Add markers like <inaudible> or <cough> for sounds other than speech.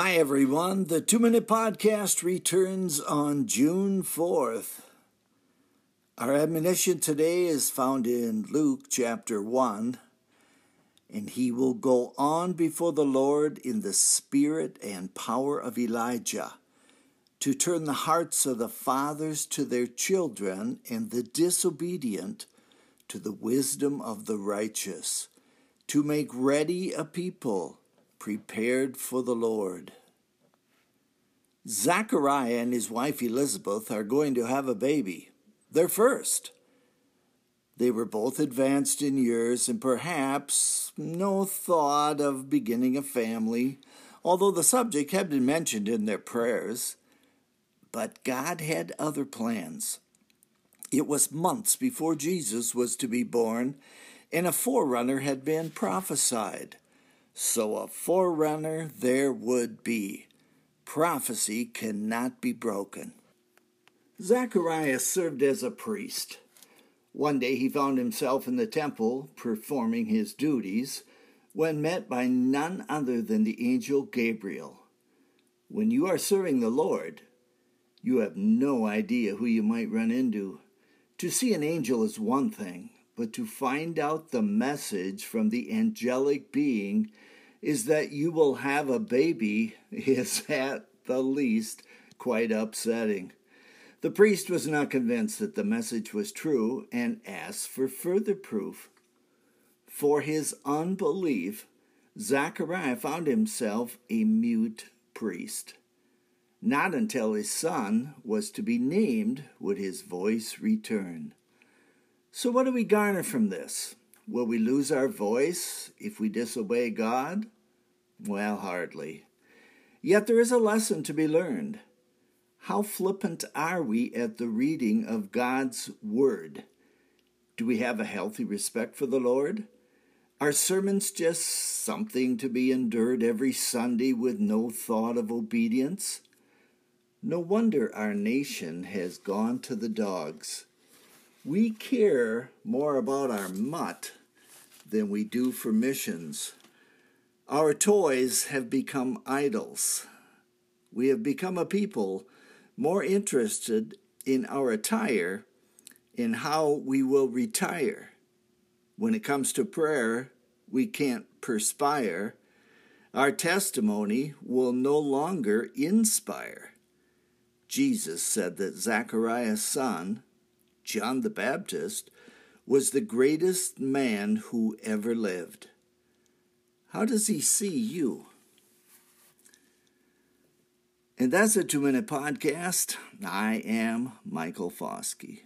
Hi, everyone. The Two Minute Podcast returns on June 4th. Our admonition today is found in Luke chapter 1. And he will go on before the Lord in the spirit and power of Elijah to turn the hearts of the fathers to their children and the disobedient to the wisdom of the righteous, to make ready a people prepared for the Lord. Zachariah and his wife Elizabeth are going to have a baby, their first. They were both advanced in years and perhaps no thought of beginning a family, although the subject had been mentioned in their prayers. But God had other plans. It was months before Jesus was to be born, and a forerunner had been prophesied. So a forerunner there would be. Prophecy cannot be broken. Zacharias served as a priest. One day he found himself in the temple performing his duties when met by none other than the angel Gabriel. When you are serving the Lord, you have no idea who you might run into. To see an angel is one thing, but to find out the message from the angelic being is that you will have a baby <laughs> is at the least quite upsetting. The priest was not convinced that the message was true and asked for further proof. For his unbelief, Zachariah found himself a mute priest. Not until his son was to be named would his voice return. So, what do we garner from this? Will we lose our voice if we disobey God? Well, hardly. Yet there is a lesson to be learned. How flippant are we at the reading of God's Word? Do we have a healthy respect for the Lord? Are sermons just something to be endured every Sunday with no thought of obedience? No wonder our nation has gone to the dogs. We care more about our mutt than we do for missions. Our toys have become idols. We have become a people more interested in our attire in how we will retire. When it comes to prayer, we can't perspire. Our testimony will no longer inspire. Jesus said that Zachariah's son, John the Baptist, was the greatest man who ever lived. How does he see you? And that's a two minute podcast. I am Michael Foskey.